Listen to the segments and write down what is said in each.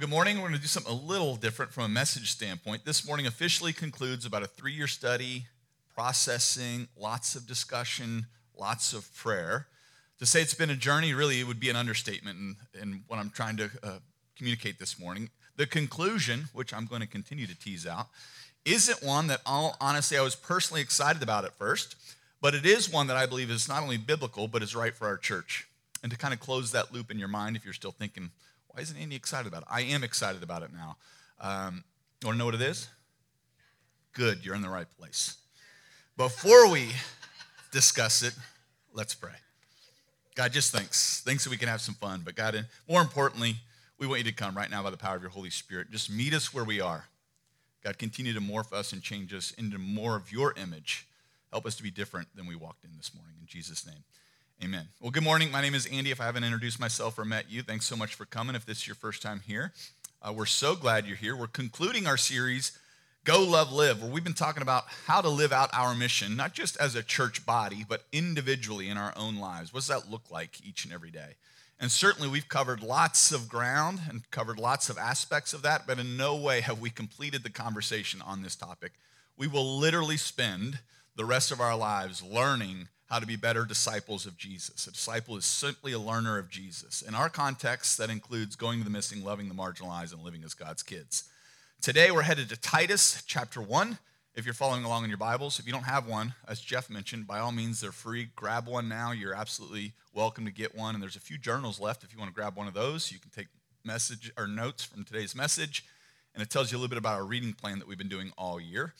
good morning. We're going to do something a little different from a message standpoint. This morning officially concludes about a three year study, processing, lots of discussion, lots of prayer. To say it's been a journey really would be an understatement in, in what I'm trying to uh, communicate this morning. The conclusion, which I'm going to continue to tease out, isn't one that all, honestly I was personally excited about at first, but it is one that I believe is not only biblical, but is right for our church. And to kind of close that loop in your mind, if you're still thinking, why isn't Andy excited about it? I am excited about it now. Um, you want to know what it is? Good, you're in the right place. Before we discuss it, let's pray. God, just thanks. Thanks that we can have some fun. But God, more importantly, we want you to come right now by the power of your Holy Spirit. Just meet us where we are. God, continue to morph us and change us into more of your image. Help us to be different than we walked in this morning. In Jesus' name. Amen. Well, good morning. My name is Andy. If I haven't introduced myself or met you, thanks so much for coming. If this is your first time here, uh, we're so glad you're here. We're concluding our series, Go Love Live, where we've been talking about how to live out our mission, not just as a church body, but individually in our own lives. What does that look like each and every day? And certainly we've covered lots of ground and covered lots of aspects of that, but in no way have we completed the conversation on this topic. We will literally spend the rest of our lives learning how to be better disciples of Jesus. A disciple is simply a learner of Jesus. In our context, that includes going to the missing, loving the marginalized, and living as God's kids. Today, we're headed to Titus chapter 1. If you're following along in your Bibles, if you don't have one, as Jeff mentioned, by all means, they're free. Grab one now. You're absolutely welcome to get one. And there's a few journals left if you want to grab one of those. You can take message or notes from today's message, and it tells you a little bit about our reading plan that we've been doing all year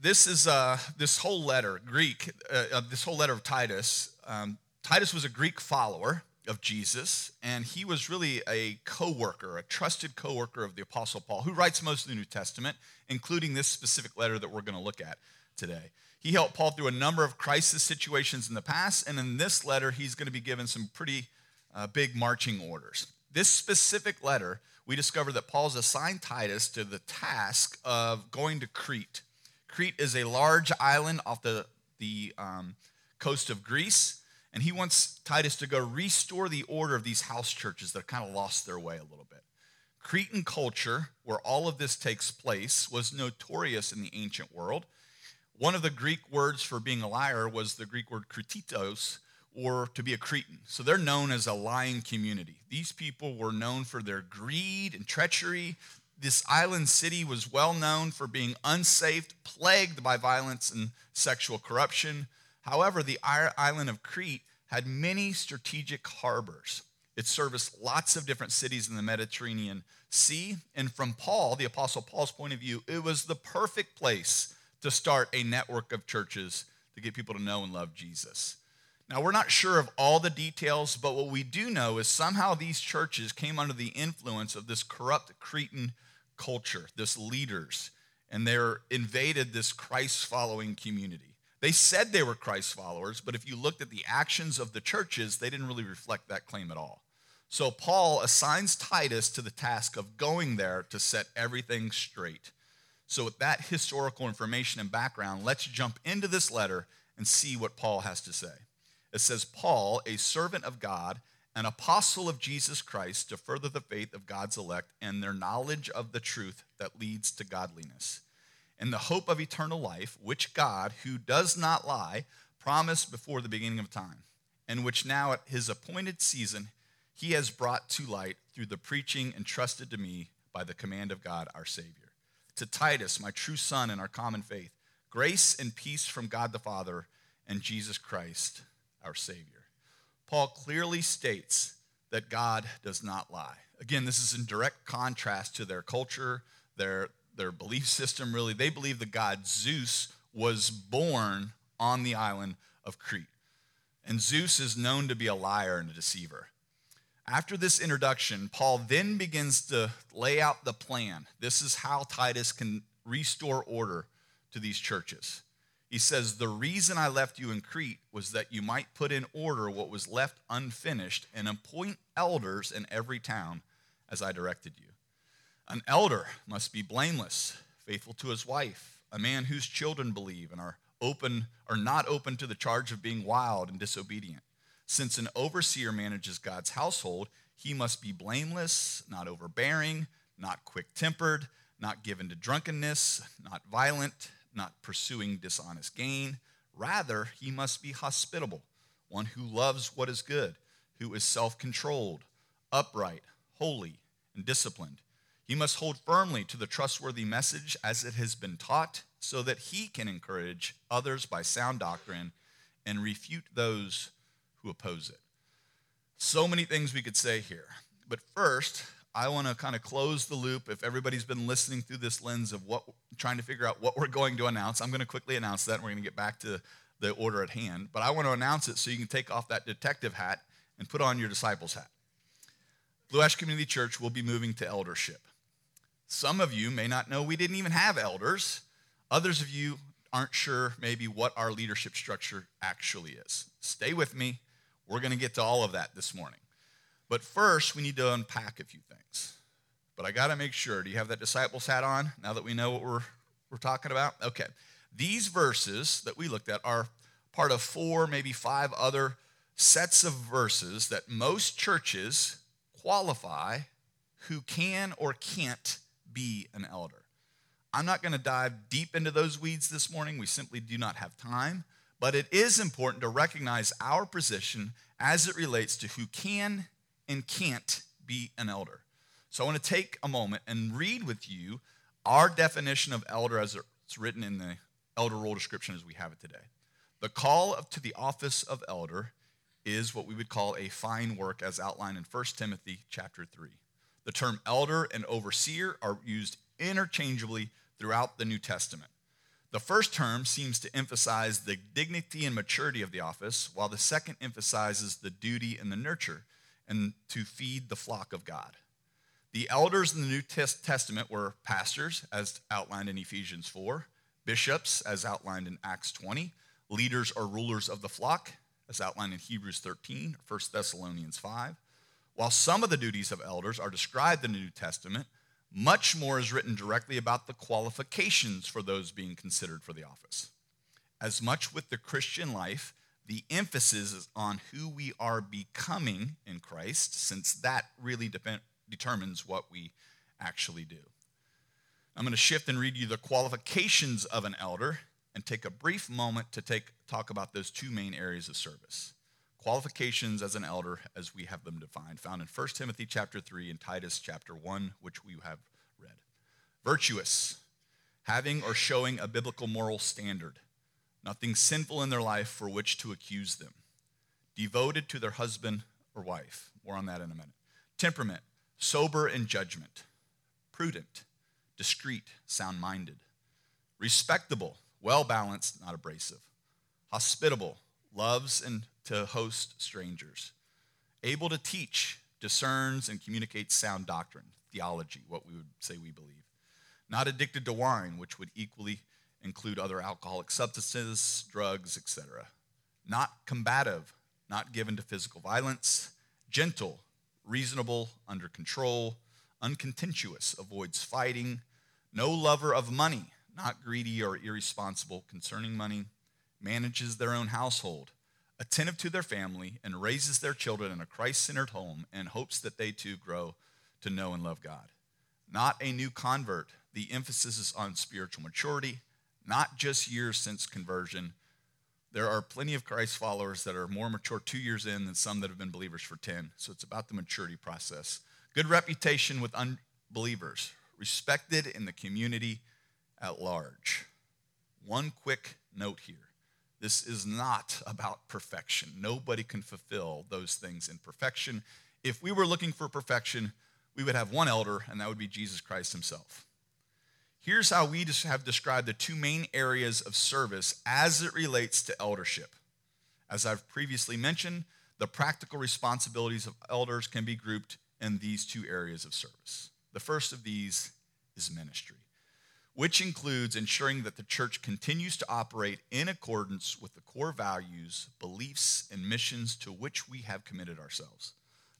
this is uh, this whole letter, Greek, uh, this whole letter of Titus. Um, Titus was a Greek follower of Jesus, and he was really a co worker, a trusted co worker of the Apostle Paul, who writes most of the New Testament, including this specific letter that we're going to look at today. He helped Paul through a number of crisis situations in the past, and in this letter, he's going to be given some pretty uh, big marching orders. This specific letter, we discover that Paul's assigned Titus to the task of going to Crete Crete is a large island off the, the um, coast of Greece, and he wants Titus to go restore the order of these house churches that kind of lost their way a little bit. Cretan culture, where all of this takes place, was notorious in the ancient world. One of the Greek words for being a liar was the Greek word krititos, or to be a Cretan. So they're known as a lying community. These people were known for their greed and treachery this island city was well known for being unsafe, plagued by violence and sexual corruption. However, the island of Crete had many strategic harbors. It serviced lots of different cities in the Mediterranean Sea. And from Paul, the Apostle Paul's point of view, it was the perfect place to start a network of churches to get people to know and love Jesus. Now, we're not sure of all the details, but what we do know is somehow these churches came under the influence of this corrupt Cretan culture, this leaders, and they're invaded this Christ following community. They said they were Christ followers, but if you looked at the actions of the churches, they didn't really reflect that claim at all. So Paul assigns Titus to the task of going there to set everything straight. So, with that historical information and background, let's jump into this letter and see what Paul has to say. It says, Paul, a servant of God an apostle of Jesus Christ to further the faith of God's elect and their knowledge of the truth that leads to godliness, and the hope of eternal life, which God, who does not lie, promised before the beginning of time, and which now at his appointed season he has brought to light through the preaching entrusted to me by the command of God our Savior. To Titus, my true son in our common faith, grace and peace from God the Father and Jesus Christ our Savior. Paul clearly states that God does not lie. Again, this is in direct contrast to their culture, their, their belief system, really. They believe the god Zeus was born on the island of Crete. And Zeus is known to be a liar and a deceiver. After this introduction, Paul then begins to lay out the plan. This is how Titus can restore order to these churches. He says, The reason I left you in Crete was that you might put in order what was left unfinished and appoint elders in every town as I directed you. An elder must be blameless, faithful to his wife, a man whose children believe and are open are not open to the charge of being wild and disobedient. Since an overseer manages God's household, he must be blameless, not overbearing, not quick tempered, not given to drunkenness, not violent, not pursuing dishonest gain. Rather, he must be hospitable, one who loves what is good, who is self controlled, upright, holy, and disciplined. He must hold firmly to the trustworthy message as it has been taught, so that he can encourage others by sound doctrine and refute those who oppose it. So many things we could say here. But first, I want to kind of close the loop. If everybody's been listening through this lens of what, trying to figure out what we're going to announce, I'm going to quickly announce that. And we're going to get back to the order at hand. But I want to announce it so you can take off that detective hat and put on your disciples hat. Blue Ash Community Church will be moving to eldership. Some of you may not know we didn't even have elders. Others of you aren't sure maybe what our leadership structure actually is. Stay with me. We're going to get to all of that this morning. But first, we need to unpack a few things. But I got to make sure. Do you have that disciples hat on now that we know what we're, we're talking about? Okay. These verses that we looked at are part of four, maybe five other sets of verses that most churches qualify who can or can't be an elder. I'm not going to dive deep into those weeds this morning. We simply do not have time. But it is important to recognize our position as it relates to who can and can't be an elder. So I want to take a moment and read with you our definition of elder as it's written in the elder role description as we have it today. The call to the office of elder is what we would call a fine work as outlined in 1 Timothy chapter 3. The term elder and overseer are used interchangeably throughout the New Testament. The first term seems to emphasize the dignity and maturity of the office, while the second emphasizes the duty and the nurture and to feed the flock of God. The elders in the New Testament were pastors, as outlined in Ephesians 4, bishops, as outlined in Acts 20, leaders or rulers of the flock, as outlined in Hebrews 13, 1 Thessalonians 5. While some of the duties of elders are described in the New Testament, much more is written directly about the qualifications for those being considered for the office. As much with the Christian life, the emphasis is on who we are becoming in Christ, since that really de- determines what we actually do. I'm going to shift and read you the qualifications of an elder and take a brief moment to take, talk about those two main areas of service. Qualifications as an elder as we have them defined found in 1 timothy chapter 3 and titus chapter 1 which we have read. Virtuous having or showing a biblical moral standard nothing sinful in their life for which to accuse them devoted to their husband or wife more on that in a minute temperament sober in judgment prudent discreet sound-minded respectable well balanced not abrasive hospitable loves and to host strangers, able to teach, discerns, and communicates sound doctrine, theology, what we would say we believe. Not addicted to wine, which would equally include other alcoholic substances, drugs, etc. Not combative, not given to physical violence, gentle, reasonable, under control, uncontentious, avoids fighting, no lover of money, not greedy or irresponsible concerning money, manages their own household, attentive to their family, and raises their children in a Christ centered home and hopes that they too grow to know and love God. Not a new convert. The emphasis is on spiritual maturity, not just years since conversion. There are plenty of Christ followers that are more mature two years in than some that have been believers for 10. So it's about the maturity process. Good reputation with unbelievers, respected in the community at large. One quick note here this is not about perfection. Nobody can fulfill those things in perfection. If we were looking for perfection, we would have one elder, and that would be Jesus Christ himself. Here's how we just have described the two main areas of service as it relates to eldership. As I've previously mentioned, the practical responsibilities of elders can be grouped in these two areas of service. The first of these is ministry which includes ensuring that the church continues to operate in accordance with the core values, beliefs, and missions to which we have committed ourselves.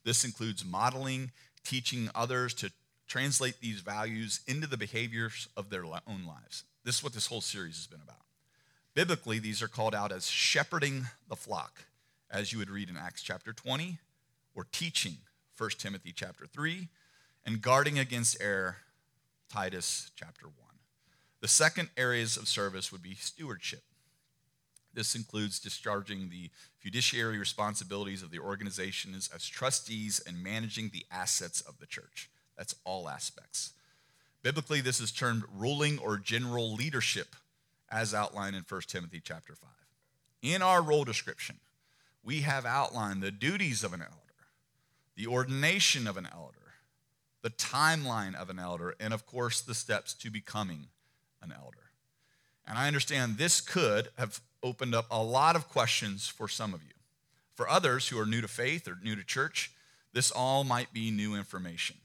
This includes modeling, teaching others to translate these values into the behaviors of their own lives. This is what this whole series has been about. Biblically, these are called out as shepherding the flock, as you would read in Acts chapter 20, or teaching, 1 Timothy chapter 3, and guarding against error, Titus chapter 1. The second areas of service would be stewardship. This includes discharging the fiduciary responsibilities of the organization as, as trustees and managing the assets of the church. That's all aspects. Biblically, this is termed ruling or general leadership, as outlined in 1 Timothy chapter 5. In our role description, we have outlined the duties of an elder, the ordination of an elder, the timeline of an elder, and of course, the steps to becoming an elder. And I understand this could have opened up a lot of questions for some of you. For others who are new to faith or new to church, this all might be new information.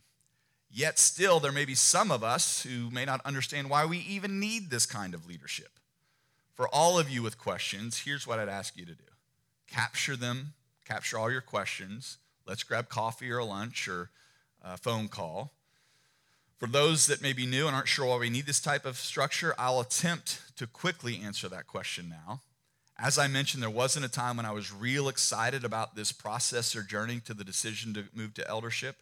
Yet still, there may be some of us who may not understand why we even need this kind of leadership. For all of you with questions, here's what I'd ask you to do capture them, capture all your questions. Let's grab coffee or lunch or a phone call. For those that may be new and aren't sure why we need this type of structure, I'll attempt to quickly answer that question now. As I mentioned, there wasn't a time when I was real excited about this process or journey to the decision to move to eldership.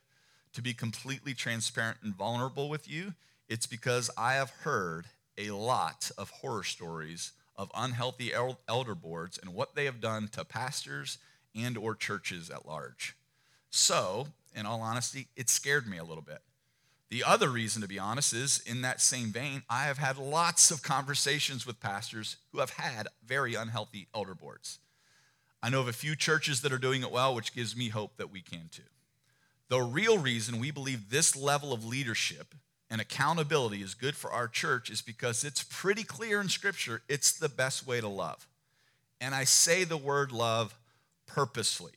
To be completely transparent and vulnerable with you, it's because I have heard a lot of horror stories of unhealthy elder boards and what they have done to pastors and or churches at large. So, in all honesty, it scared me a little bit. The other reason, to be honest, is in that same vein, I have had lots of conversations with pastors who have had very unhealthy elder boards. I know of a few churches that are doing it well, which gives me hope that we can too. The real reason we believe this level of leadership and accountability is good for our church is because it's pretty clear in Scripture it's the best way to love. And I say the word love purposefully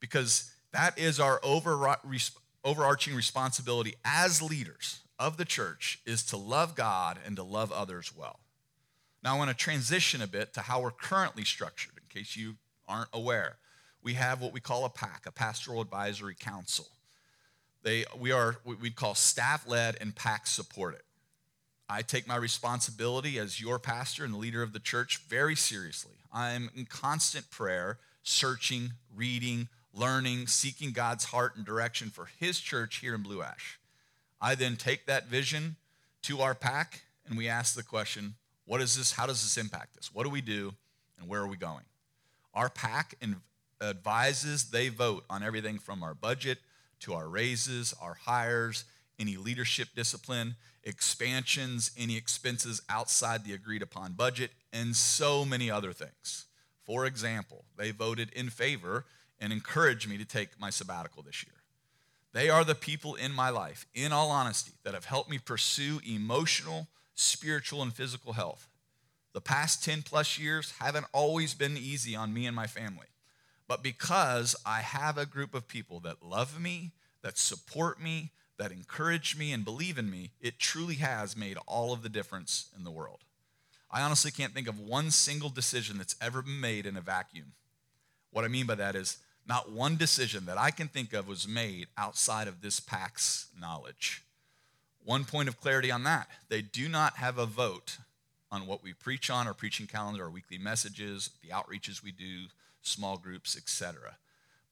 because that is our overarching responsibility as leaders of the church is to love God and to love others well. Now, I want to transition a bit to how we're currently structured, in case you aren't aware. We have what we call a PAC, a Pastoral Advisory Council. They, we are what we'd call staff led and PAC supported. I take my responsibility as your pastor and leader of the church very seriously. I'm in constant prayer, searching, reading, learning, seeking God's heart and direction for His church here in Blue Ash. I then take that vision to our PAC and we ask the question what is this? How does this impact us? What do we do? And where are we going? Our PAC advises, they vote on everything from our budget to our raises, our hires, any leadership discipline, expansions, any expenses outside the agreed upon budget, and so many other things. For example, they voted in favor and encouraged me to take my sabbatical this year. They are the people in my life, in all honesty, that have helped me pursue emotional, spiritual, and physical health. The past 10 plus years haven't always been easy on me and my family. But because I have a group of people that love me, that support me, that encourage me, and believe in me, it truly has made all of the difference in the world. I honestly can't think of one single decision that's ever been made in a vacuum. What I mean by that is not one decision that I can think of was made outside of this PAC's knowledge. One point of clarity on that they do not have a vote on what we preach on, our preaching calendar, our weekly messages, the outreaches we do, small groups, etc.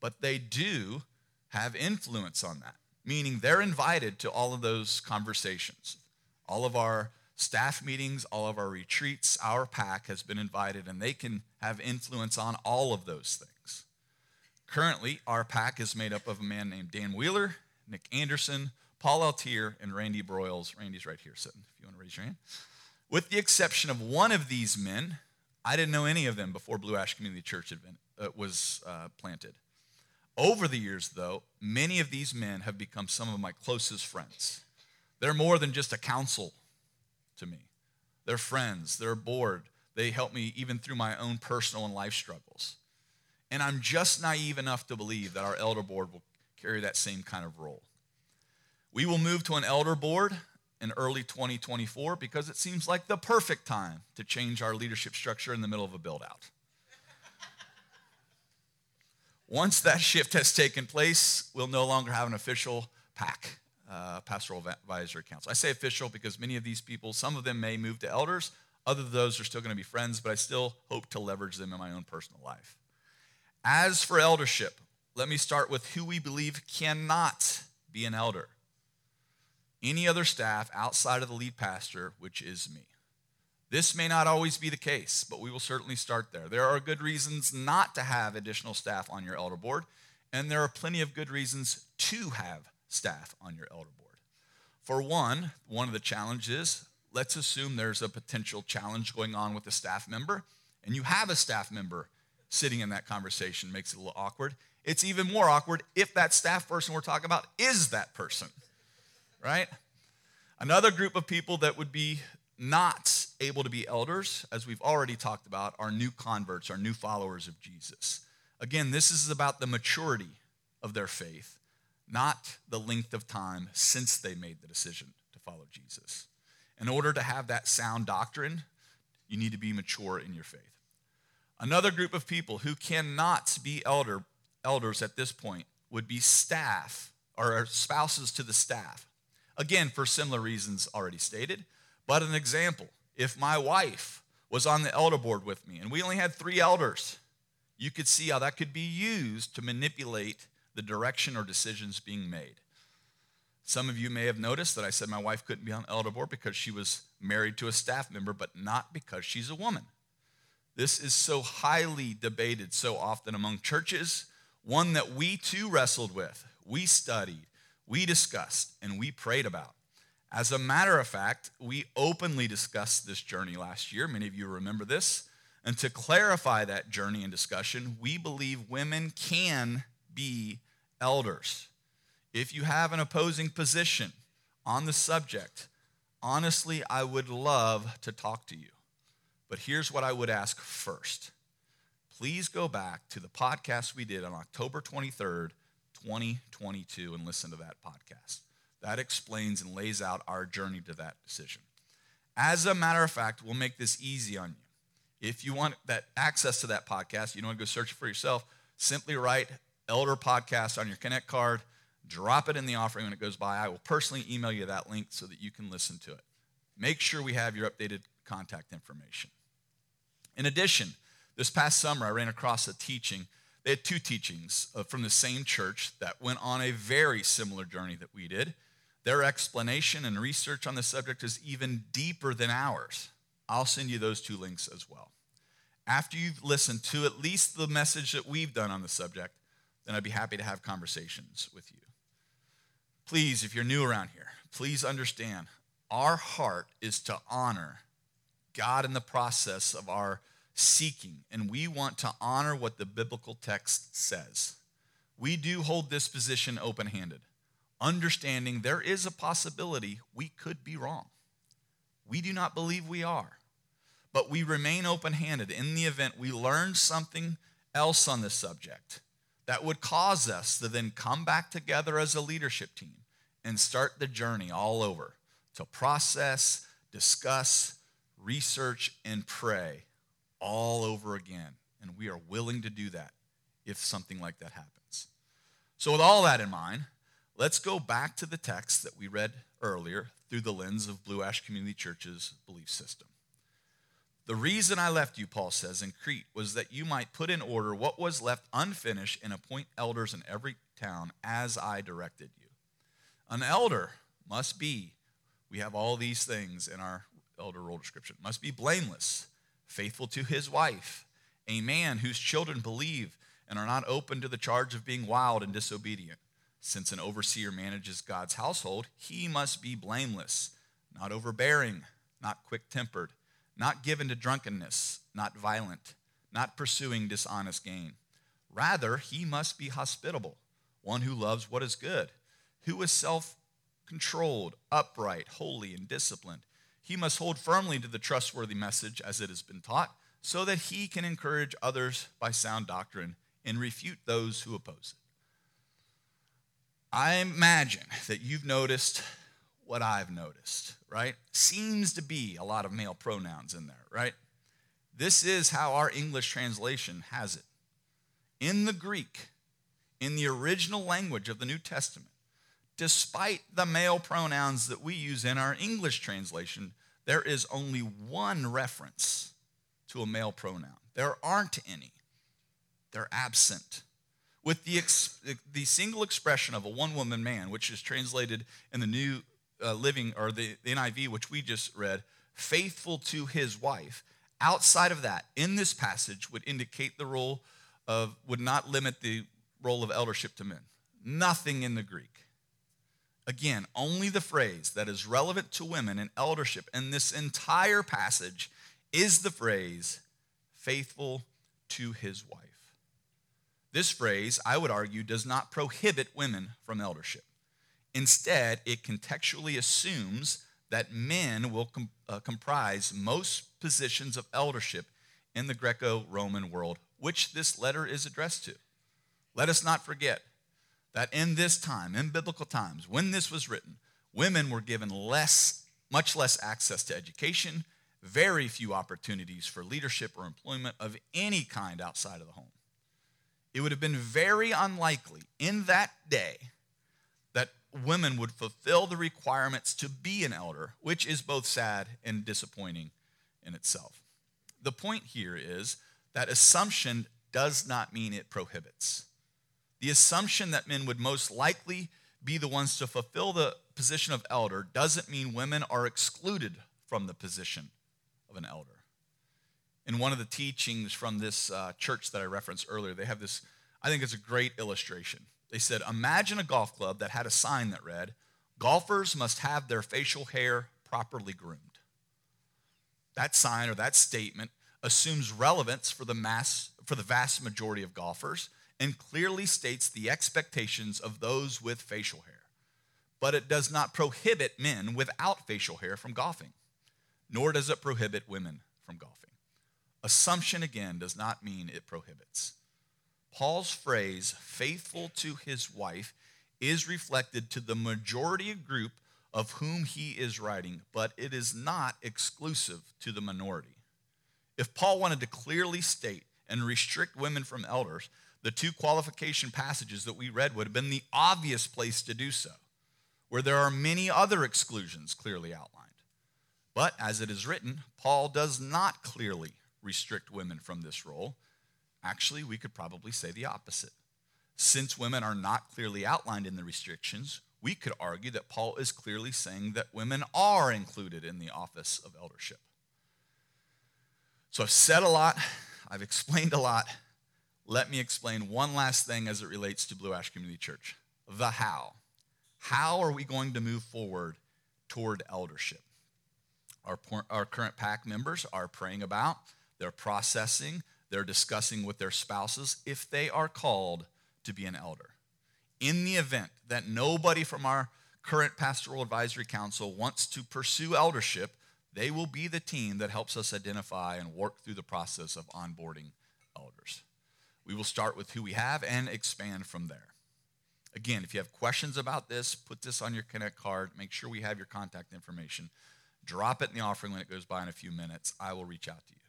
But they do have influence on that, meaning they're invited to all of those conversations. All of our staff meetings, all of our retreats, our PAC has been invited, and they can have influence on all of those things. Currently, our PAC is made up of a man named Dan Wheeler, Nick Anderson, Paul Altier, and Randy Broyles. Randy's right here sitting, if you want to raise your hand. With the exception of one of these men, I didn't know any of them before Blue Ash Community Church uh, was uh, planted. Over the years, though, many of these men have become some of my closest friends. They're more than just a counsel to me, they're friends, they're a board. They help me even through my own personal and life struggles. And I'm just naive enough to believe that our elder board will carry that same kind of role. We will move to an elder board in early 2024 because it seems like the perfect time to change our leadership structure in the middle of a build out. Once that shift has taken place, we'll no longer have an official PAC, uh, Pastoral Advisory Council. I say official because many of these people, some of them may move to elders, other of those are still going to be friends, but I still hope to leverage them in my own personal life. As for eldership, let me start with who we believe cannot be an elder. Any other staff outside of the lead pastor, which is me. This may not always be the case, but we will certainly start there. There are good reasons not to have additional staff on your elder board, and there are plenty of good reasons to have staff on your elder board. For one, one of the challenges, let's assume there's a potential challenge going on with a staff member, and you have a staff member sitting in that conversation, makes it a little awkward. It's even more awkward if that staff person we're talking about is that person, right? Another group of people that would be not able to be elders, as we've already talked about, are new converts, are new followers of Jesus. Again, this is about the maturity of their faith, not the length of time since they made the decision to follow Jesus. In order to have that sound doctrine, you need to be mature in your faith. Another group of people who cannot be elder, elders at this point would be staff or spouses to the staff. Again, for similar reasons already stated. But an example if my wife was on the elder board with me and we only had three elders, you could see how that could be used to manipulate the direction or decisions being made. Some of you may have noticed that I said my wife couldn't be on elder board because she was married to a staff member, but not because she's a woman. This is so highly debated so often among churches, one that we too wrestled with, we studied, we discussed, and we prayed about. As a matter of fact, we openly discussed this journey last year. Many of you remember this. And to clarify that journey and discussion, we believe women can be elders. If you have an opposing position on the subject, honestly, I would love to talk to you. But here's what I would ask first please go back to the podcast we did on October 23rd, 2022, and listen to that podcast. That explains and lays out our journey to that decision. As a matter of fact, we'll make this easy on you. If you want that access to that podcast, you don't want to go search for yourself, simply write Elder Podcast on your Connect card, drop it in the offering when it goes by. I will personally email you that link so that you can listen to it. Make sure we have your updated contact information. In addition, this past summer, I ran across a teaching. They had two teachings uh, from the same church that went on a very similar journey that we did. Their explanation and research on the subject is even deeper than ours. I'll send you those two links as well. After you've listened to at least the message that we've done on the subject, then I'd be happy to have conversations with you. Please, if you're new around here, please understand our heart is to honor God in the process of our seeking, and we want to honor what the biblical text says. We do hold this position open handed understanding there is a possibility we could be wrong. We do not believe we are, but we remain open handed in the event we learn something else on the subject that would cause us to then come back together as a leadership team and start the journey all over to process, discuss, research, and pray all over again. And we are willing to do that if something like that happens. So, with all that in mind, Let's go back to the text that we read earlier through the lens of Blue Ash Community Church's belief system. The reason I left you, Paul says, in Crete was that you might put in order what was left unfinished and appoint elders in every town as I directed you. An elder must be, we have all these things in our elder role description, must be blameless, faithful to his wife, a man whose children believe and are not open to the charge of being wild and disobedient since an overseer manages God's household, he must be blameless, not overbearing, not quick tempered, not given to drunkenness, not violent, not pursuing dishonest gain. Rather, he must be hospitable, one who loves what is good, who is self controlled, upright, holy, and disciplined. He must hold firmly to the trustworthy message as it has been taught, so that he can encourage others by sound doctrine and refute those who oppose it. I imagine that you've noticed what I've noticed, right? Seems to be a lot of male pronouns in there, right? This is how our English translation has it. In the Greek, in the original language of the New Testament, despite the male pronouns that we use in our English translation, there is only one reference to a male pronoun. There aren't any, they're absent with the, ex- the single expression of a one woman man, which is translated in the New uh, Living or the, the NIV, which we just read, faithful to his wife. Outside of that, in this passage, would indicate the role of, would not limit the role of eldership to men. Nothing in the Greek. Again, only the phrase that is relevant to women in eldership in this entire passage is the phrase, faithful to his wife. This phrase, I would argue, does not prohibit women from eldership. Instead, it contextually assumes that men will com- uh, comprise most positions of eldership in the Greco Roman world, which this letter is addressed to. Let us not forget that in this time, in biblical times, when this was written, women were given less, much less access to education, very few opportunities for leadership or employment of any kind outside of the home. It would have been very unlikely in that day that women would fulfill the requirements to be an elder, which is both sad and disappointing in itself. The point here is that assumption does not mean it prohibits. The assumption that men would most likely be the ones to fulfill the position of elder doesn't mean women are excluded from the position of an elder. In one of the teachings from this uh, church that I referenced earlier, they have this, I think it's a great illustration. They said, Imagine a golf club that had a sign that read, Golfers must have their facial hair properly groomed. That sign or that statement assumes relevance for the mass for the vast majority of golfers and clearly states the expectations of those with facial hair. But it does not prohibit men without facial hair from golfing, nor does it prohibit women from golfing. Assumption, again, does not mean it prohibits. Paul's phrase, faithful to his wife, is reflected to the majority group of whom he is writing, but it is not exclusive to the minority. If Paul wanted to clearly state and restrict women from elders, the two qualification passages that we read would have been the obvious place to do so, where there are many other exclusions clearly outlined. But as it is written, Paul does not clearly restrict women from this role. Actually, we could probably say the opposite. Since women are not clearly outlined in the restrictions, we could argue that Paul is clearly saying that women are included in the office of eldership. So I've said a lot, I've explained a lot. Let me explain one last thing as it relates to Blue Ash Community Church the how. How are we going to move forward toward eldership? Our, our current PAC members are praying about, they're processing, they're discussing with their spouses if they are called to be an elder. In the event that nobody from our current pastoral advisory council wants to pursue eldership, they will be the team that helps us identify and work through the process of onboarding elders. We will start with who we have and expand from there. Again, if you have questions about this, put this on your Connect card. Make sure we have your contact information. Drop it in the offering when it goes by in a few minutes. I will reach out to you.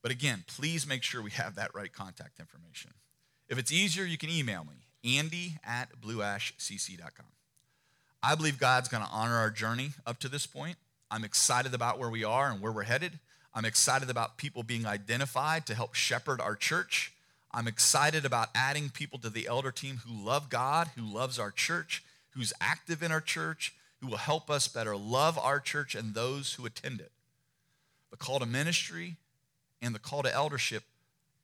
But again, please make sure we have that right contact information. If it's easier, you can email me, andy at blueashcc.com. I believe God's going to honor our journey up to this point. I'm excited about where we are and where we're headed. I'm excited about people being identified to help shepherd our church. I'm excited about adding people to the elder team who love God, who loves our church, who's active in our church, who will help us better love our church and those who attend it. The call to ministry and the call to eldership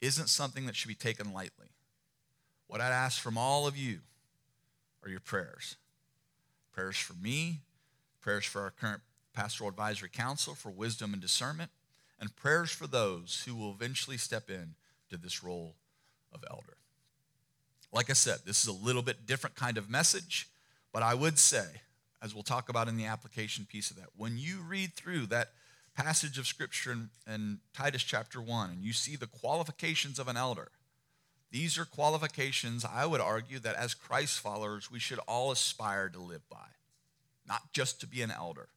isn't something that should be taken lightly. What I'd ask from all of you are your prayers prayers for me, prayers for our current pastoral advisory council for wisdom and discernment, and prayers for those who will eventually step in to this role of elder. Like I said, this is a little bit different kind of message, but I would say, as we'll talk about in the application piece of that, when you read through that passage of scripture in, in Titus chapter 1 and you see the qualifications of an elder, these are qualifications I would argue that as Christ followers we should all aspire to live by, not just to be an elder.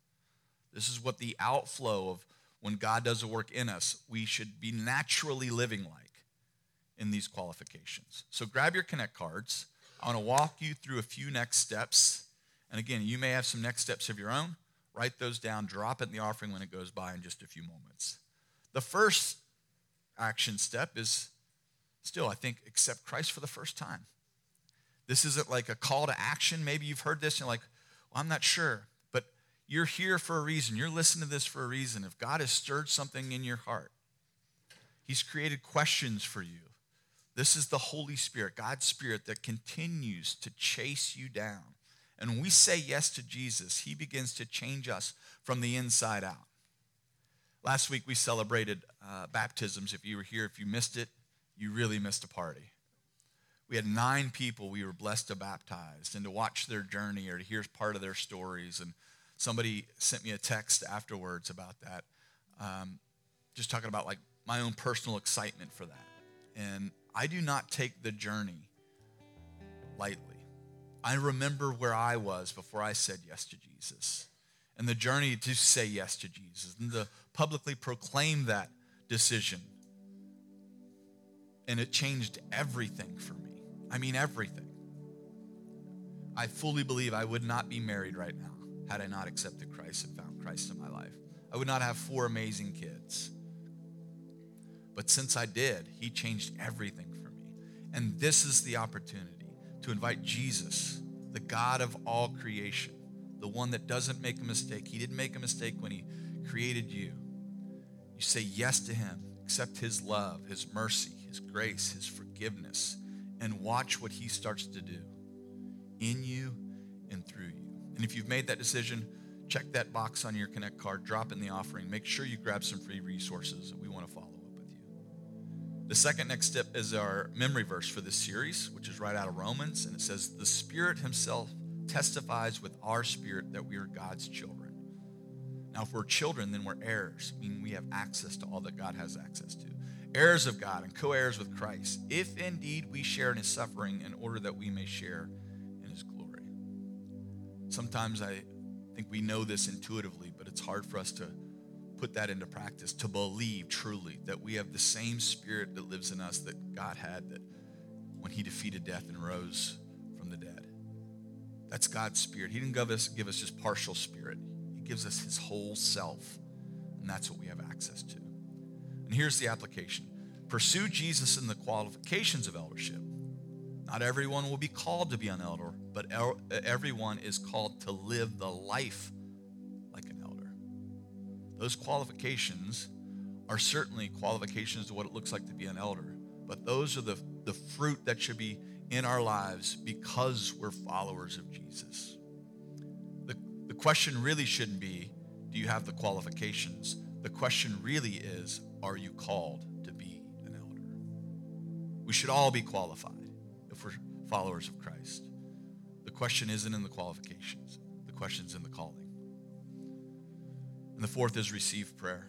This is what the outflow of when God does a work in us, we should be naturally living like in these qualifications. So grab your Connect cards. I want to walk you through a few next steps. And again, you may have some next steps of your own. Write those down, drop it in the offering when it goes by in just a few moments. The first action step is still, I think, accept Christ for the first time. This isn't like a call to action. Maybe you've heard this and you're like, well, I'm not sure. But you're here for a reason. You're listening to this for a reason. If God has stirred something in your heart, He's created questions for you. This is the Holy Spirit, God's Spirit, that continues to chase you down. And when we say yes to Jesus, He begins to change us from the inside out. Last week we celebrated uh, baptisms. If you were here, if you missed it, you really missed a party. We had nine people we were blessed to baptize and to watch their journey or to hear part of their stories. And somebody sent me a text afterwards about that, um, just talking about like my own personal excitement for that. And I do not take the journey lightly. I remember where I was before I said yes to Jesus and the journey to say yes to Jesus and to publicly proclaim that decision. And it changed everything for me. I mean, everything. I fully believe I would not be married right now had I not accepted Christ and found Christ in my life. I would not have four amazing kids. But since I did, He changed everything. And this is the opportunity to invite Jesus, the God of all creation, the one that doesn't make a mistake. He didn't make a mistake when He created you. You say yes to Him, accept His love, His mercy, His grace, His forgiveness, and watch what He starts to do in you and through you. And if you've made that decision, check that box on your Connect card, drop in the offering. Make sure you grab some free resources that we want to follow. The second next step is our memory verse for this series, which is right out of Romans. And it says, The Spirit Himself testifies with our spirit that we are God's children. Now, if we're children, then we're heirs, meaning we have access to all that God has access to. Heirs of God and co heirs with Christ, if indeed we share in His suffering in order that we may share in His glory. Sometimes I think we know this intuitively, but it's hard for us to put that into practice, to believe truly that we have the same spirit that lives in us that God had that when he defeated death and rose from the dead. That's God's spirit. He didn't give us, give us just partial spirit. He gives us his whole self. And that's what we have access to. And here's the application. Pursue Jesus in the qualifications of eldership. Not everyone will be called to be an elder, but everyone is called to live the life those qualifications are certainly qualifications to what it looks like to be an elder, but those are the, the fruit that should be in our lives because we're followers of Jesus. The, the question really shouldn't be, do you have the qualifications? The question really is, are you called to be an elder? We should all be qualified if we're followers of Christ. The question isn't in the qualifications, the question's in the calling. And the fourth is receive prayer.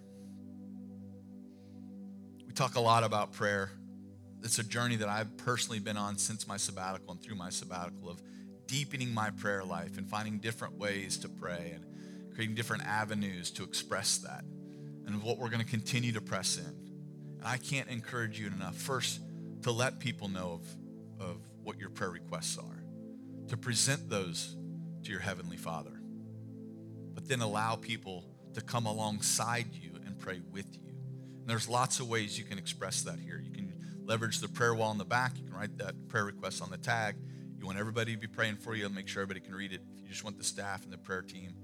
We talk a lot about prayer. It's a journey that I've personally been on since my sabbatical and through my sabbatical of deepening my prayer life and finding different ways to pray and creating different avenues to express that and what we're going to continue to press in. And I can't encourage you enough. First, to let people know of, of what your prayer requests are, to present those to your Heavenly Father, but then allow people to come alongside you and pray with you. And there's lots of ways you can express that here. You can leverage the prayer wall in the back. You can write that prayer request on the tag. You want everybody to be praying for you, make sure everybody can read it. If you just want the staff and the prayer team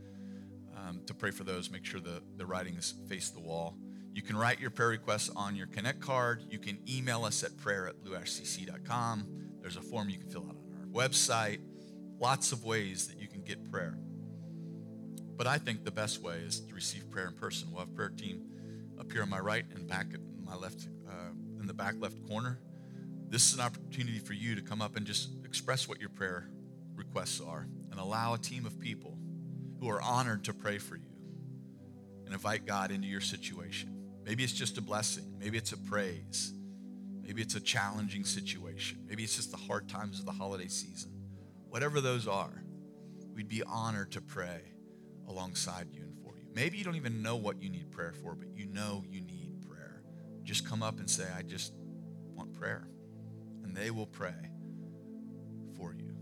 um, to pray for those, make sure the, the writings face the wall. You can write your prayer requests on your Connect card. You can email us at prayer at blueashcc.com. There's a form you can fill out on our website. Lots of ways that you can get prayer. But I think the best way is to receive prayer in person. We'll have prayer team up here on my right and back at my left, uh, in the back left corner. This is an opportunity for you to come up and just express what your prayer requests are and allow a team of people who are honored to pray for you and invite God into your situation. Maybe it's just a blessing, maybe it's a praise, maybe it's a challenging situation, maybe it's just the hard times of the holiday season. Whatever those are, we'd be honored to pray alongside you and for you. Maybe you don't even know what you need prayer for, but you know you need prayer. Just come up and say, I just want prayer. And they will pray for you.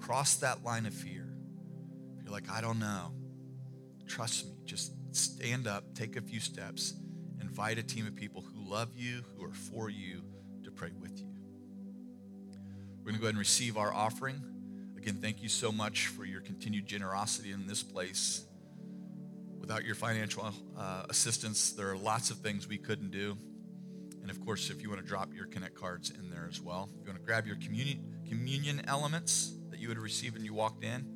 Cross that line of fear. If you're like, I don't know, trust me. Just stand up, take a few steps, invite a team of people who love you, who are for you, to pray with you. We're going to go ahead and receive our offering. Again, thank you so much for your continued generosity in this place. Without your financial uh, assistance, there are lots of things we couldn't do. And of course, if you want to drop your Connect cards in there as well, you want to grab your communion, communion elements that you would receive when you walked in.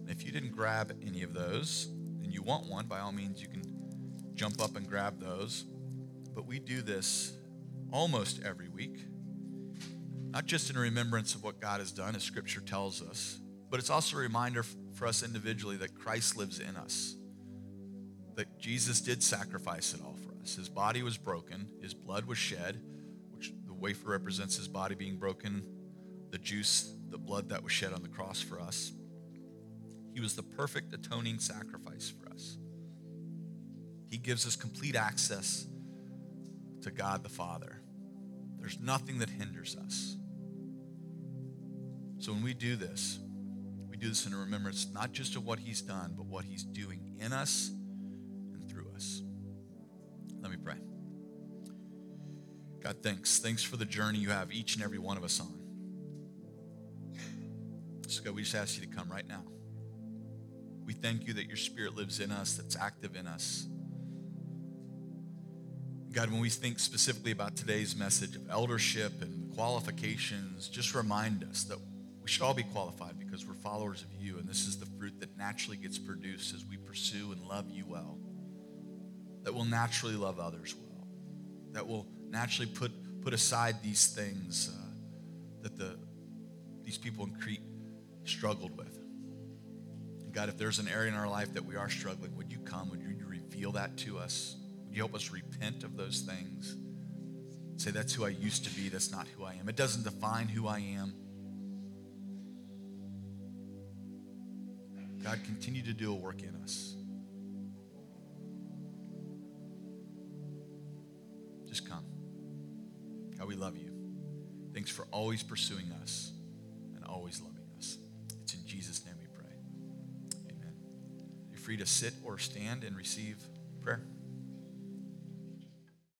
And if you didn't grab any of those and you want one, by all means, you can jump up and grab those. But we do this almost every week, not just in remembrance of what God has done, as Scripture tells us, but it's also a reminder for us individually that Christ lives in us that Jesus did sacrifice it all for us. His body was broken, his blood was shed, which the wafer represents his body being broken, the juice, the blood that was shed on the cross for us. He was the perfect atoning sacrifice for us. He gives us complete access to God the Father. There's nothing that hinders us. So when we do this, we do this in remembrance not just of what he's done, but what he's doing in us and through us. Let me pray. God, thanks. Thanks for the journey you have each and every one of us on. So, God, we just ask you to come right now. We thank you that your spirit lives in us, that's active in us. God, when we think specifically about today's message of eldership and qualifications, just remind us that we should all be qualified because we're followers of you, and this is the fruit that naturally gets produced as we pursue and love you well that will naturally love others well, that will naturally put, put aside these things uh, that the, these people in Crete struggled with. And God, if there's an area in our life that we are struggling, would you come? Would you reveal that to us? Would you help us repent of those things? Say, that's who I used to be, that's not who I am. It doesn't define who I am. God, continue to do a work in us. Just come. God, we love you. Thanks for always pursuing us and always loving us. It's in Jesus' name we pray. Amen. You're free to sit or stand and receive prayer.